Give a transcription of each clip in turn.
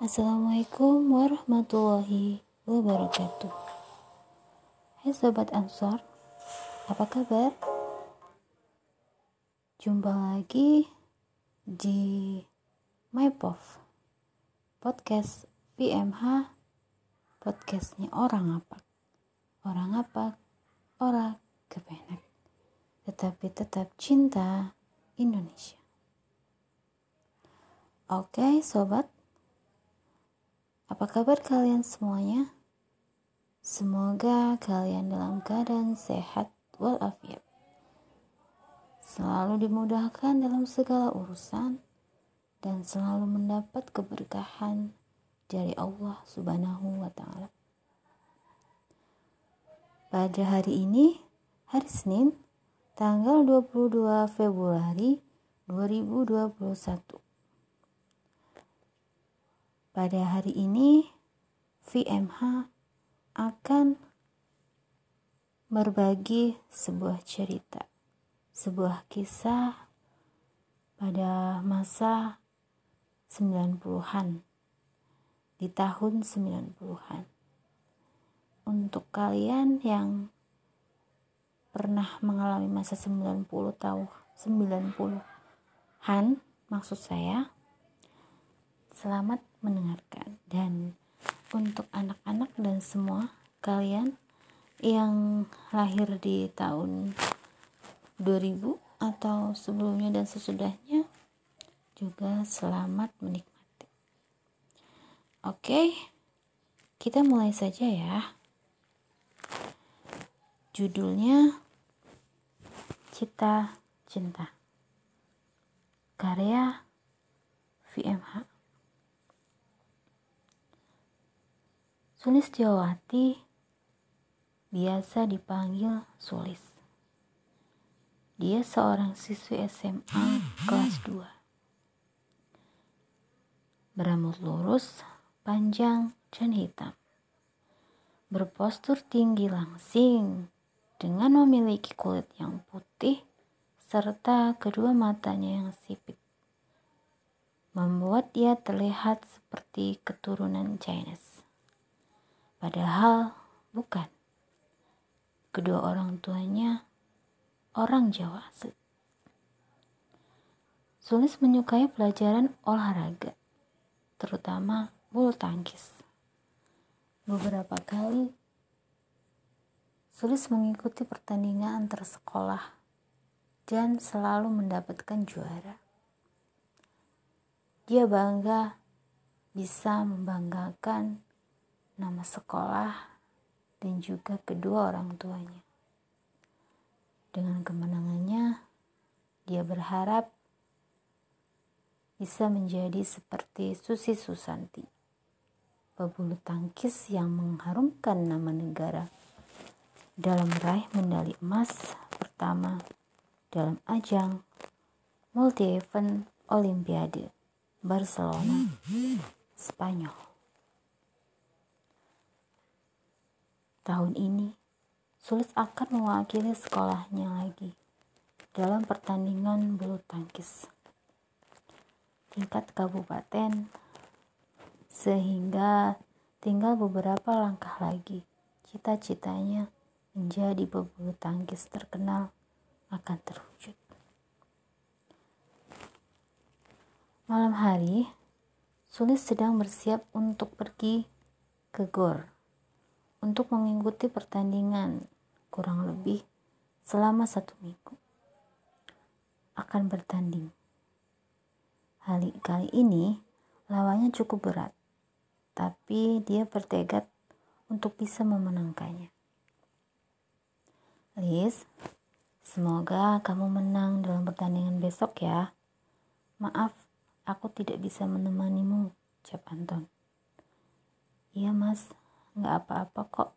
Assalamualaikum warahmatullahi wabarakatuh Hai Sobat Ansor Apa kabar? Jumpa lagi di MyPov Podcast PMH Podcastnya orang apa? Orang apa? Orang kepenak Tetapi tetap cinta Indonesia Oke sobat apa kabar kalian semuanya? Semoga kalian dalam keadaan sehat walafiat. Selalu dimudahkan dalam segala urusan dan selalu mendapat keberkahan dari Allah Subhanahu wa taala. Pada hari ini, hari Senin, tanggal 22 Februari 2021 pada hari ini, VMH akan berbagi sebuah cerita, sebuah kisah pada masa 90-an, di tahun 90-an. Untuk kalian yang pernah mengalami masa 90 tahun 90-an maksud saya selamat mendengarkan dan untuk anak-anak dan semua kalian yang lahir di tahun 2000 atau sebelumnya dan sesudahnya juga selamat menikmati. Oke, kita mulai saja ya. Judulnya Cita Cinta. Karya VMH Sulistiawati biasa dipanggil Sulis. Dia seorang siswi SMA kelas 2. Berambut lurus, panjang, dan hitam. Berpostur tinggi langsing dengan memiliki kulit yang putih serta kedua matanya yang sipit. Membuat dia terlihat seperti keturunan Chinese. Padahal bukan. Kedua orang tuanya orang Jawa asli. Sulis menyukai pelajaran olahraga, terutama bulu tangkis. Beberapa kali Sulis mengikuti pertandingan antar sekolah dan selalu mendapatkan juara. Dia bangga bisa membanggakan nama sekolah, dan juga kedua orang tuanya. Dengan kemenangannya, dia berharap bisa menjadi seperti Susi Susanti, pebulu tangkis yang mengharumkan nama negara dalam meraih medali emas pertama dalam ajang multi event Olimpiade Barcelona, Spanyol. Tahun ini, Sulis akan mewakili sekolahnya lagi dalam pertandingan bulu tangkis tingkat kabupaten sehingga tinggal beberapa langkah lagi cita-citanya menjadi pebulu tangkis terkenal akan terwujud. Malam hari, Sulis sedang bersiap untuk pergi ke gor untuk mengikuti pertandingan kurang lebih selama satu minggu akan bertanding. Hal kali ini lawannya cukup berat, tapi dia bertekad untuk bisa memenangkannya. Liz, semoga kamu menang dalam pertandingan besok ya. Maaf, aku tidak bisa menemanimu, ucap Anton. Iya mas, Nggak apa-apa kok.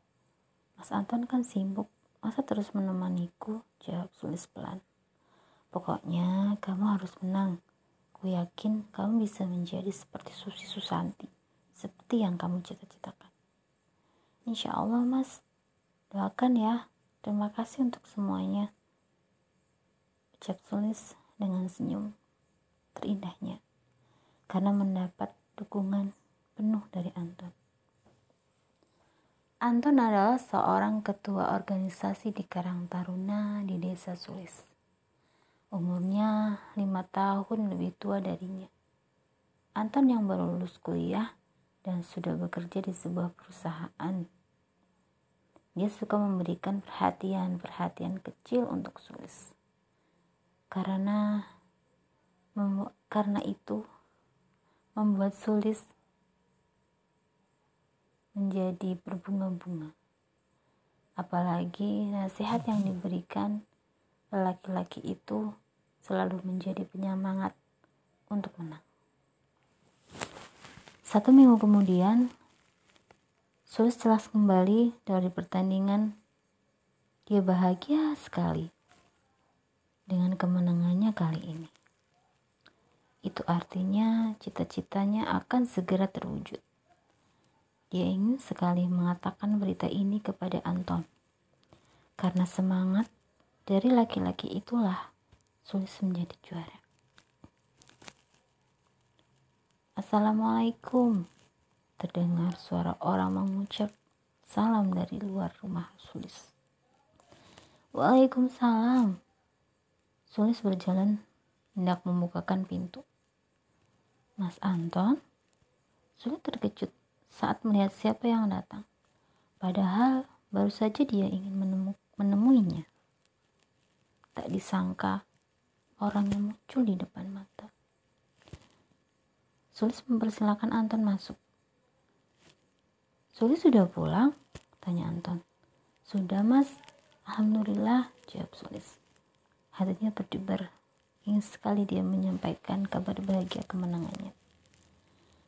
Mas Anton kan sibuk. Masa terus menemaniku? Jawab Sulis pelan. Pokoknya kamu harus menang. Ku yakin kamu bisa menjadi seperti Susi Susanti. Seperti yang kamu cita-citakan. Insya Allah mas. Doakan ya. Terima kasih untuk semuanya. Ucap Sulis dengan senyum terindahnya. Karena mendapat dukungan Anton adalah seorang ketua organisasi di Karang Taruna di desa Sulis. Umurnya lima tahun lebih tua darinya. Anton yang baru lulus kuliah dan sudah bekerja di sebuah perusahaan. Dia suka memberikan perhatian-perhatian kecil untuk Sulis. Karena karena itu membuat Sulis menjadi berbunga-bunga. Apalagi nasihat yang diberikan laki-laki itu selalu menjadi penyemangat untuk menang. Satu minggu kemudian, Sulis telah kembali dari pertandingan. Dia bahagia sekali dengan kemenangannya kali ini. Itu artinya cita-citanya akan segera terwujud. Dia ingin sekali mengatakan berita ini kepada Anton. Karena semangat dari laki-laki itulah Sulis menjadi juara. Assalamualaikum. Terdengar suara orang mengucap salam dari luar rumah Sulis. Waalaikumsalam. Sulis berjalan hendak membukakan pintu. Mas Anton? Sulit terkejut saat melihat siapa yang datang. Padahal baru saja dia ingin menemu, menemuinya. Tak disangka orang yang muncul di depan mata. Sulis mempersilahkan Anton masuk. Sulis sudah pulang? Tanya Anton. Sudah mas, Alhamdulillah, jawab Sulis. Hatinya berdebar, ingin sekali dia menyampaikan kabar bahagia kemenangannya.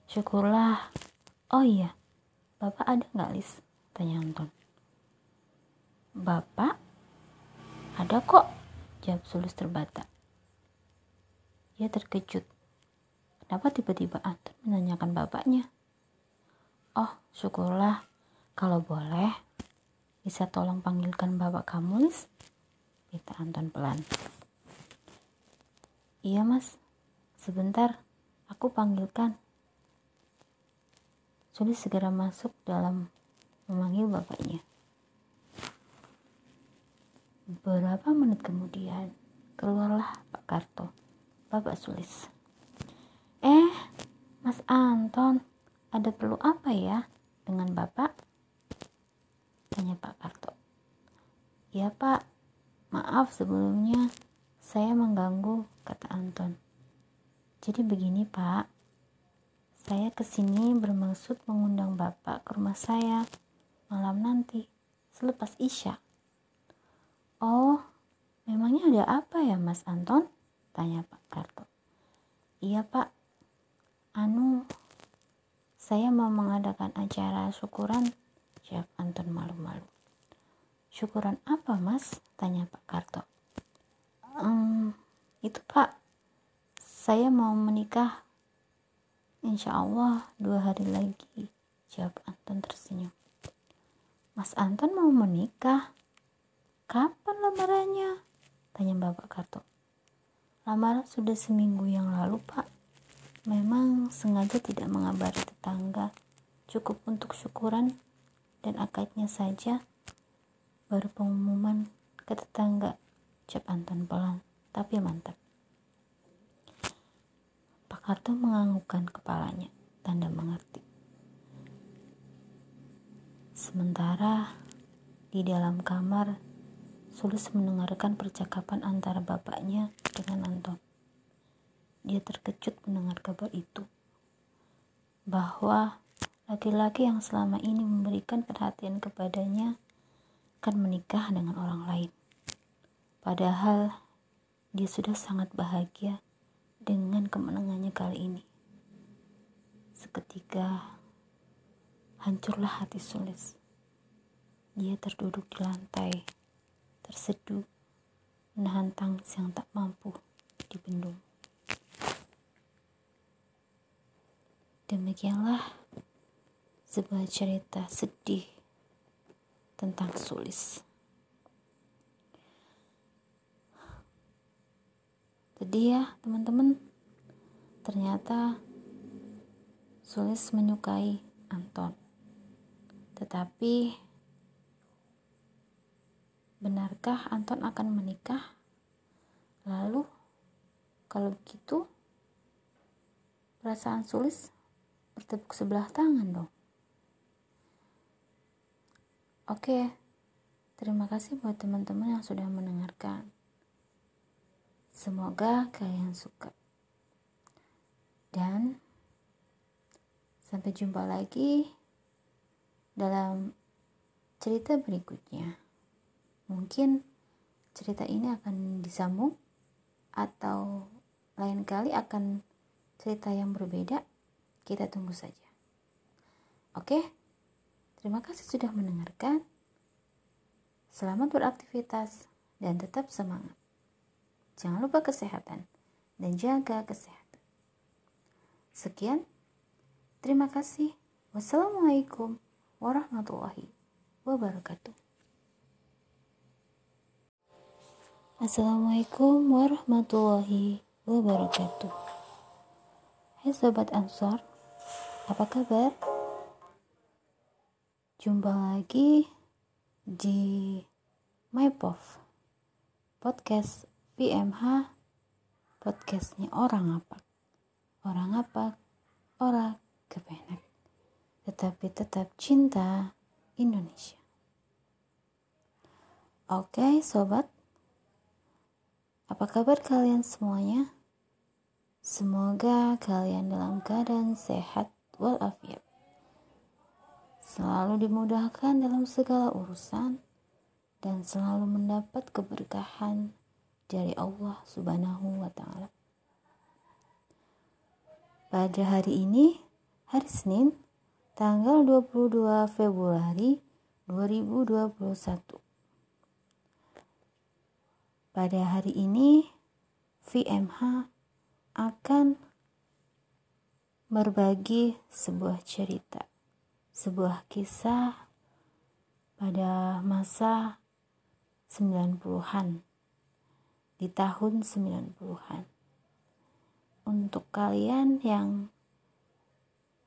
Syukurlah, Oh iya, Bapak ada nggak Lis? Tanya Anton. Bapak? Ada kok, jawab Sulis terbata. Ia terkejut. Kenapa tiba-tiba Anton menanyakan bapaknya? Oh, syukurlah. Kalau boleh, bisa tolong panggilkan bapak kamu, Lis? Minta Anton pelan. Iya, Mas. Sebentar, aku panggilkan. Sulis segera masuk dalam memanggil bapaknya. Beberapa menit kemudian, keluarlah Pak Karto, Bapak Sulis. Eh, Mas Anton, ada perlu apa ya dengan Bapak? Tanya Pak Karto. Ya Pak, maaf sebelumnya saya mengganggu, kata Anton. Jadi begini Pak, saya ke sini bermaksud mengundang Bapak ke rumah saya malam nanti, selepas Isya. Oh, memangnya ada apa ya Mas Anton? Tanya Pak Karto. Iya Pak, anu, saya mau mengadakan acara syukuran, jawab Anton malu-malu. Syukuran apa mas? Tanya Pak Karto. Ehm, itu Pak, saya mau menikah Insya Allah dua hari lagi, jawab Anton tersenyum. Mas Anton mau menikah? Kapan lamarannya? Tanya Bapak Karto. Lamaran sudah seminggu yang lalu, Pak. Memang sengaja tidak mengabari tetangga, cukup untuk syukuran dan akadnya saja. Baru pengumuman ke tetangga, Cap Anton pelan, tapi mantap. Karto menganggukkan kepalanya, tanda mengerti. Sementara di dalam kamar, Sulis mendengarkan percakapan antara bapaknya dengan Anton. Dia terkejut mendengar kabar itu, bahwa laki-laki yang selama ini memberikan perhatian kepadanya akan menikah dengan orang lain. Padahal dia sudah sangat bahagia dengan kemenangannya kali ini. Seketika hancurlah hati Sulis. Dia terduduk di lantai, terseduh, menahan tangis yang tak mampu dibendung. Demikianlah sebuah cerita sedih tentang Sulis. Sedih ya teman-teman ternyata Sulis menyukai Anton tetapi benarkah Anton akan menikah? Lalu, kalau begitu, perasaan Sulis bertepuk sebelah tangan dong. Oke, terima kasih buat teman-teman yang sudah mendengarkan. Semoga kalian suka. Dan sampai jumpa lagi dalam cerita berikutnya. Mungkin cerita ini akan disambung atau lain kali akan cerita yang berbeda. Kita tunggu saja. Oke? Terima kasih sudah mendengarkan. Selamat beraktivitas dan tetap semangat. Jangan lupa kesehatan dan jaga kesehatan. Sekian, terima kasih. Wassalamualaikum warahmatullahi wabarakatuh. Assalamualaikum warahmatullahi wabarakatuh. Hai Sobat Ansor, apa kabar? Jumpa lagi di MyPov Podcast PMH Podcastnya orang apa? Orang apa? Orang kepenak Tetapi tetap cinta Indonesia Oke sobat Apa kabar kalian semuanya? Semoga kalian dalam keadaan sehat walafiat selalu dimudahkan dalam segala urusan dan selalu mendapat keberkahan dari Allah Subhanahu wa taala. Pada hari ini, hari Senin, tanggal 22 Februari 2021. Pada hari ini, VMH akan berbagi sebuah cerita sebuah kisah pada masa 90-an di tahun 90-an untuk kalian yang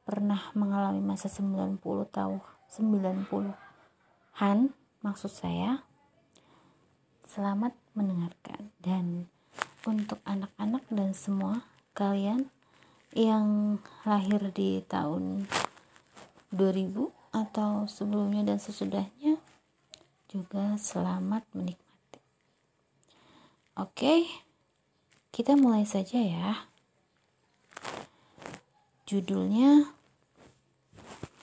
pernah mengalami masa 90 tahun 90-an maksud saya selamat mendengarkan dan untuk anak-anak dan semua kalian yang lahir di tahun 2000 atau sebelumnya dan sesudahnya juga selamat menikmati. Oke, kita mulai saja ya. Judulnya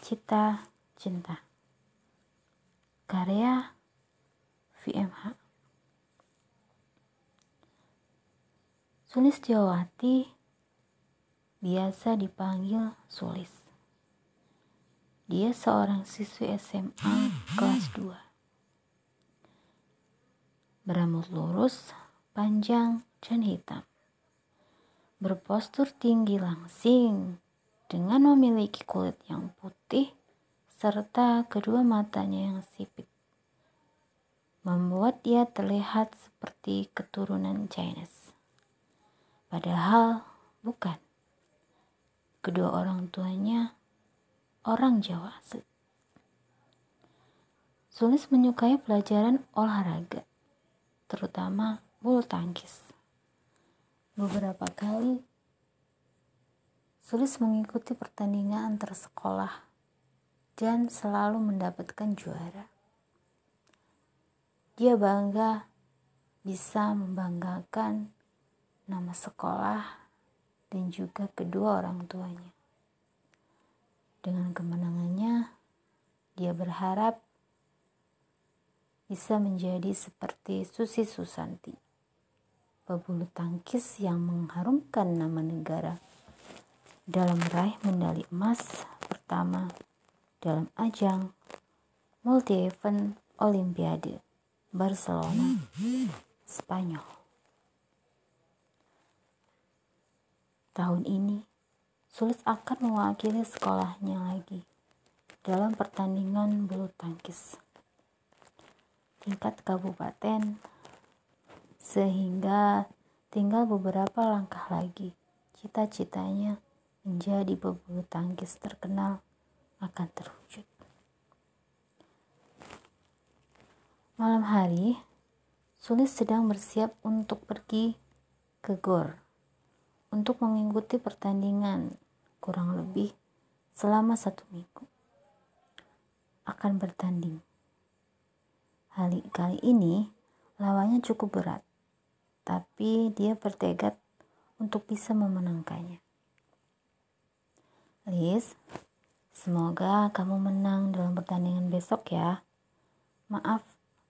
Cita Cinta. Karya VMH. Sulistiawati biasa dipanggil Sulis. Dia seorang siswi SMA kelas 2. Berambut lurus, panjang, dan hitam. Berpostur tinggi langsing dengan memiliki kulit yang putih serta kedua matanya yang sipit. Membuat dia terlihat seperti keturunan Chinese. Padahal bukan. Kedua orang tuanya orang Jawa asli. Sulis menyukai pelajaran olahraga, terutama bulu tangkis. Beberapa kali Sulis mengikuti pertandingan antar sekolah dan selalu mendapatkan juara. Dia bangga bisa membanggakan nama sekolah dan juga kedua orang tuanya. Dengan kemenangannya, dia berharap bisa menjadi seperti Susi Susanti, pebulu tangkis yang mengharumkan nama negara dalam meraih medali emas pertama dalam ajang multi-event Olimpiade Barcelona, Spanyol. Tahun ini, Sulit akan mewakili sekolahnya lagi dalam pertandingan bulu tangkis tingkat kabupaten sehingga tinggal beberapa langkah lagi cita-citanya menjadi pebulu tangkis terkenal akan terwujud. Malam hari, Sulis sedang bersiap untuk pergi ke GOR untuk mengikuti pertandingan kurang lebih selama satu minggu. Akan bertanding. Hari kali ini lawannya cukup berat, tapi dia bertekad untuk bisa memenangkannya. Liz, semoga kamu menang dalam pertandingan besok ya. Maaf,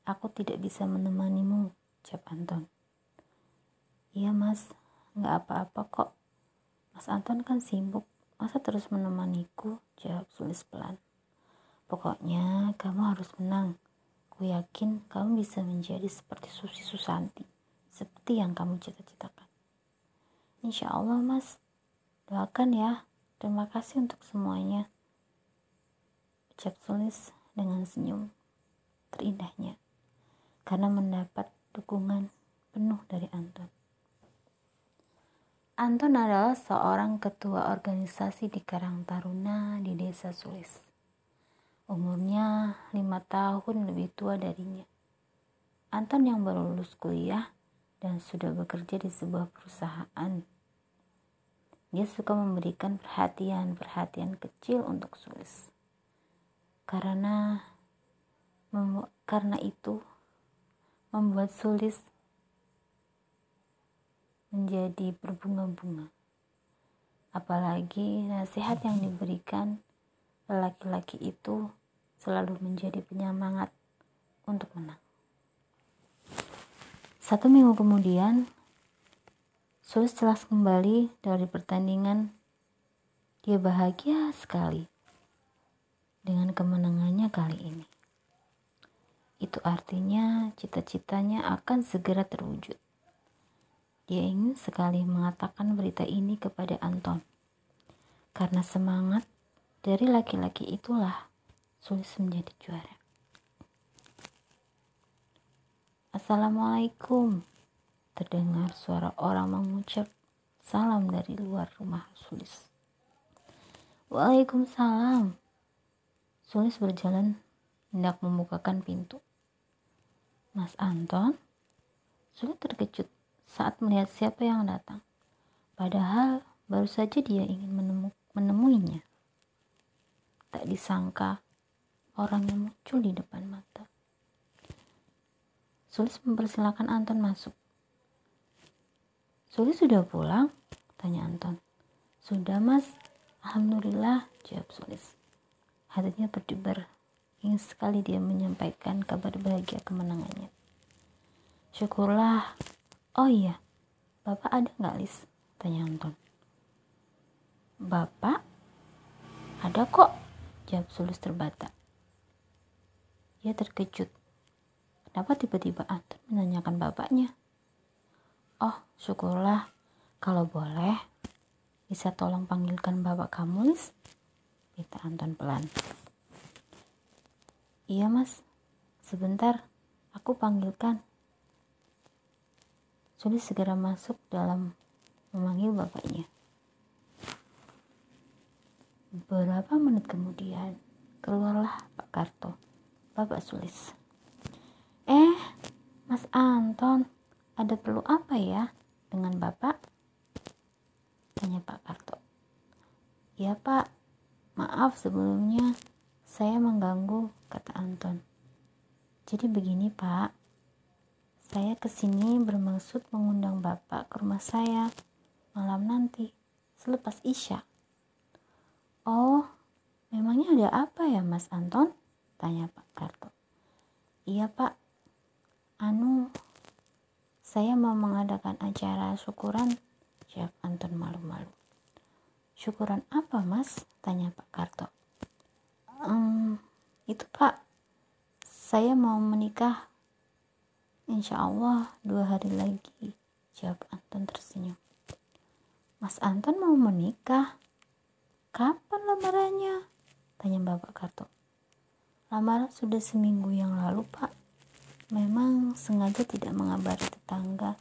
Aku tidak bisa menemanimu, ucap Anton. Iya mas, nggak apa-apa kok. Mas Anton kan sibuk, masa terus menemaniku, jawab Sulis pelan. Pokoknya kamu harus menang. Ku yakin kamu bisa menjadi seperti Susi Susanti, seperti yang kamu cita-citakan. Insya Allah mas, doakan ya. Terima kasih untuk semuanya. Ucap Sulis dengan senyum terindahnya karena mendapat dukungan penuh dari Anton. Anton adalah seorang ketua organisasi di Karang Taruna di Desa Sulis. Umurnya lima tahun lebih tua darinya. Anton yang baru lulus kuliah dan sudah bekerja di sebuah perusahaan. Dia suka memberikan perhatian-perhatian kecil untuk Sulis. Karena karena itu membuat Sulis menjadi berbunga-bunga. Apalagi nasihat yang diberikan laki-laki itu selalu menjadi penyemangat untuk menang. Satu minggu kemudian, Sulis telah kembali dari pertandingan. Dia bahagia sekali dengan kemenangannya kali ini. Itu artinya cita-citanya akan segera terwujud. Dia ingin sekali mengatakan berita ini kepada Anton. Karena semangat dari laki-laki itulah sulit menjadi juara. Assalamualaikum. Terdengar suara orang mengucap salam dari luar rumah Sulis. Waalaikumsalam. Sulis berjalan hendak membukakan pintu. Mas Anton sulit terkejut saat melihat siapa yang datang. Padahal baru saja dia ingin menemu, menemuinya. Tak disangka orang yang muncul di depan mata. Sulis mempersilahkan Anton masuk. Sulis sudah pulang? Tanya Anton. Sudah mas, Alhamdulillah, jawab Sulis. Hatinya berdebar Ingin sekali dia menyampaikan kabar bahagia kemenangannya. Syukurlah. Oh iya, Bapak ada nggak, Lis? Tanya Anton. Bapak? Ada kok, jawab Sulis terbata. Ia terkejut. Kenapa tiba-tiba Anton menanyakan bapaknya? Oh, syukurlah. Kalau boleh, bisa tolong panggilkan bapak kamu, Lis? Minta Anton pelan. Iya mas, sebentar, aku panggilkan. Sulit segera masuk dalam memanggil bapaknya. Beberapa menit kemudian, keluarlah Pak Karto, Bapak Sulis. Eh, Mas Anton, ada perlu apa ya dengan Bapak? Tanya Pak Karto. Ya Pak, maaf sebelumnya saya mengganggu, kata Anton. Jadi begini, Pak. Saya ke sini bermaksud mengundang Bapak ke rumah saya malam nanti, selepas Isya. Oh, memangnya ada apa ya, Mas Anton? Tanya Pak Karto. Iya, Pak. Anu, saya mau mengadakan acara syukuran, jawab Anton malu-malu. Syukuran apa, Mas? Tanya Pak Karto. Um, itu pak. Saya mau menikah. Insya Allah dua hari lagi. Jawab Anton tersenyum. Mas Anton mau menikah? Kapan lamarannya? Tanya Bapak Karto. Lamaran sudah seminggu yang lalu pak memang sengaja tidak mengabari tetangga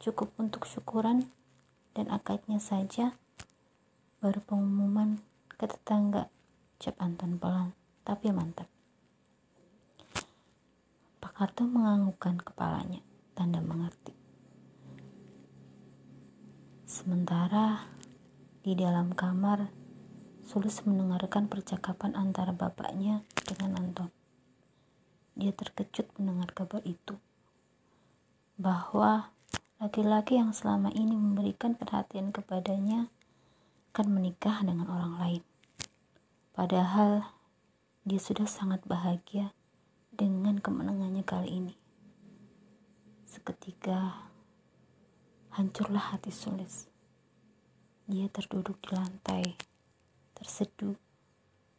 cukup untuk syukuran dan akadnya saja baru pengumuman ke tetangga ucap Anton pelan, tapi mantap. Pak Karto menganggukkan kepalanya, tanda mengerti. Sementara di dalam kamar, Sulis mendengarkan percakapan antara bapaknya dengan Anton. Dia terkejut mendengar kabar itu, bahwa laki-laki yang selama ini memberikan perhatian kepadanya akan menikah dengan orang lain. Padahal dia sudah sangat bahagia dengan kemenangannya kali ini. Seketika hancurlah hati Sulis. Dia terduduk di lantai, terseduh,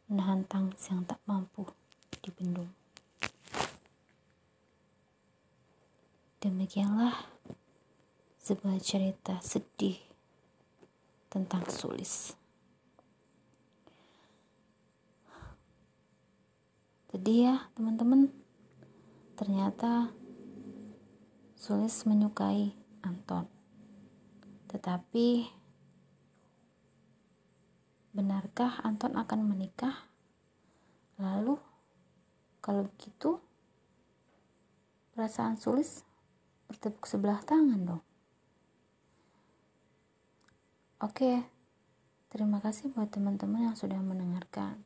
menahan tangis yang tak mampu dibendung. Demikianlah sebuah cerita sedih tentang Sulis. Jadi ya teman-teman, ternyata Sulis menyukai Anton. Tetapi benarkah Anton akan menikah? Lalu kalau begitu perasaan Sulis bertepuk sebelah tangan dong. Oke, terima kasih buat teman-teman yang sudah mendengarkan.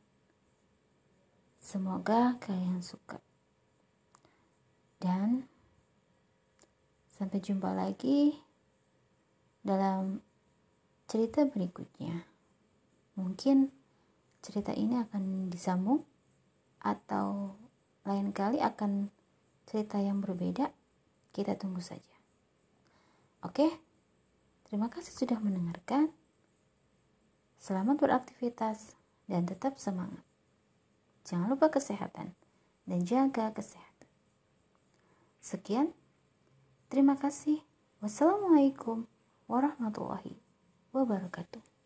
Semoga kalian suka. Dan sampai jumpa lagi dalam cerita berikutnya. Mungkin cerita ini akan disambung atau lain kali akan cerita yang berbeda. Kita tunggu saja. Oke, terima kasih sudah mendengarkan. Selamat beraktivitas dan tetap semangat. Jangan lupa kesehatan dan jaga kesehatan. Sekian, terima kasih. Wassalamualaikum warahmatullahi wabarakatuh.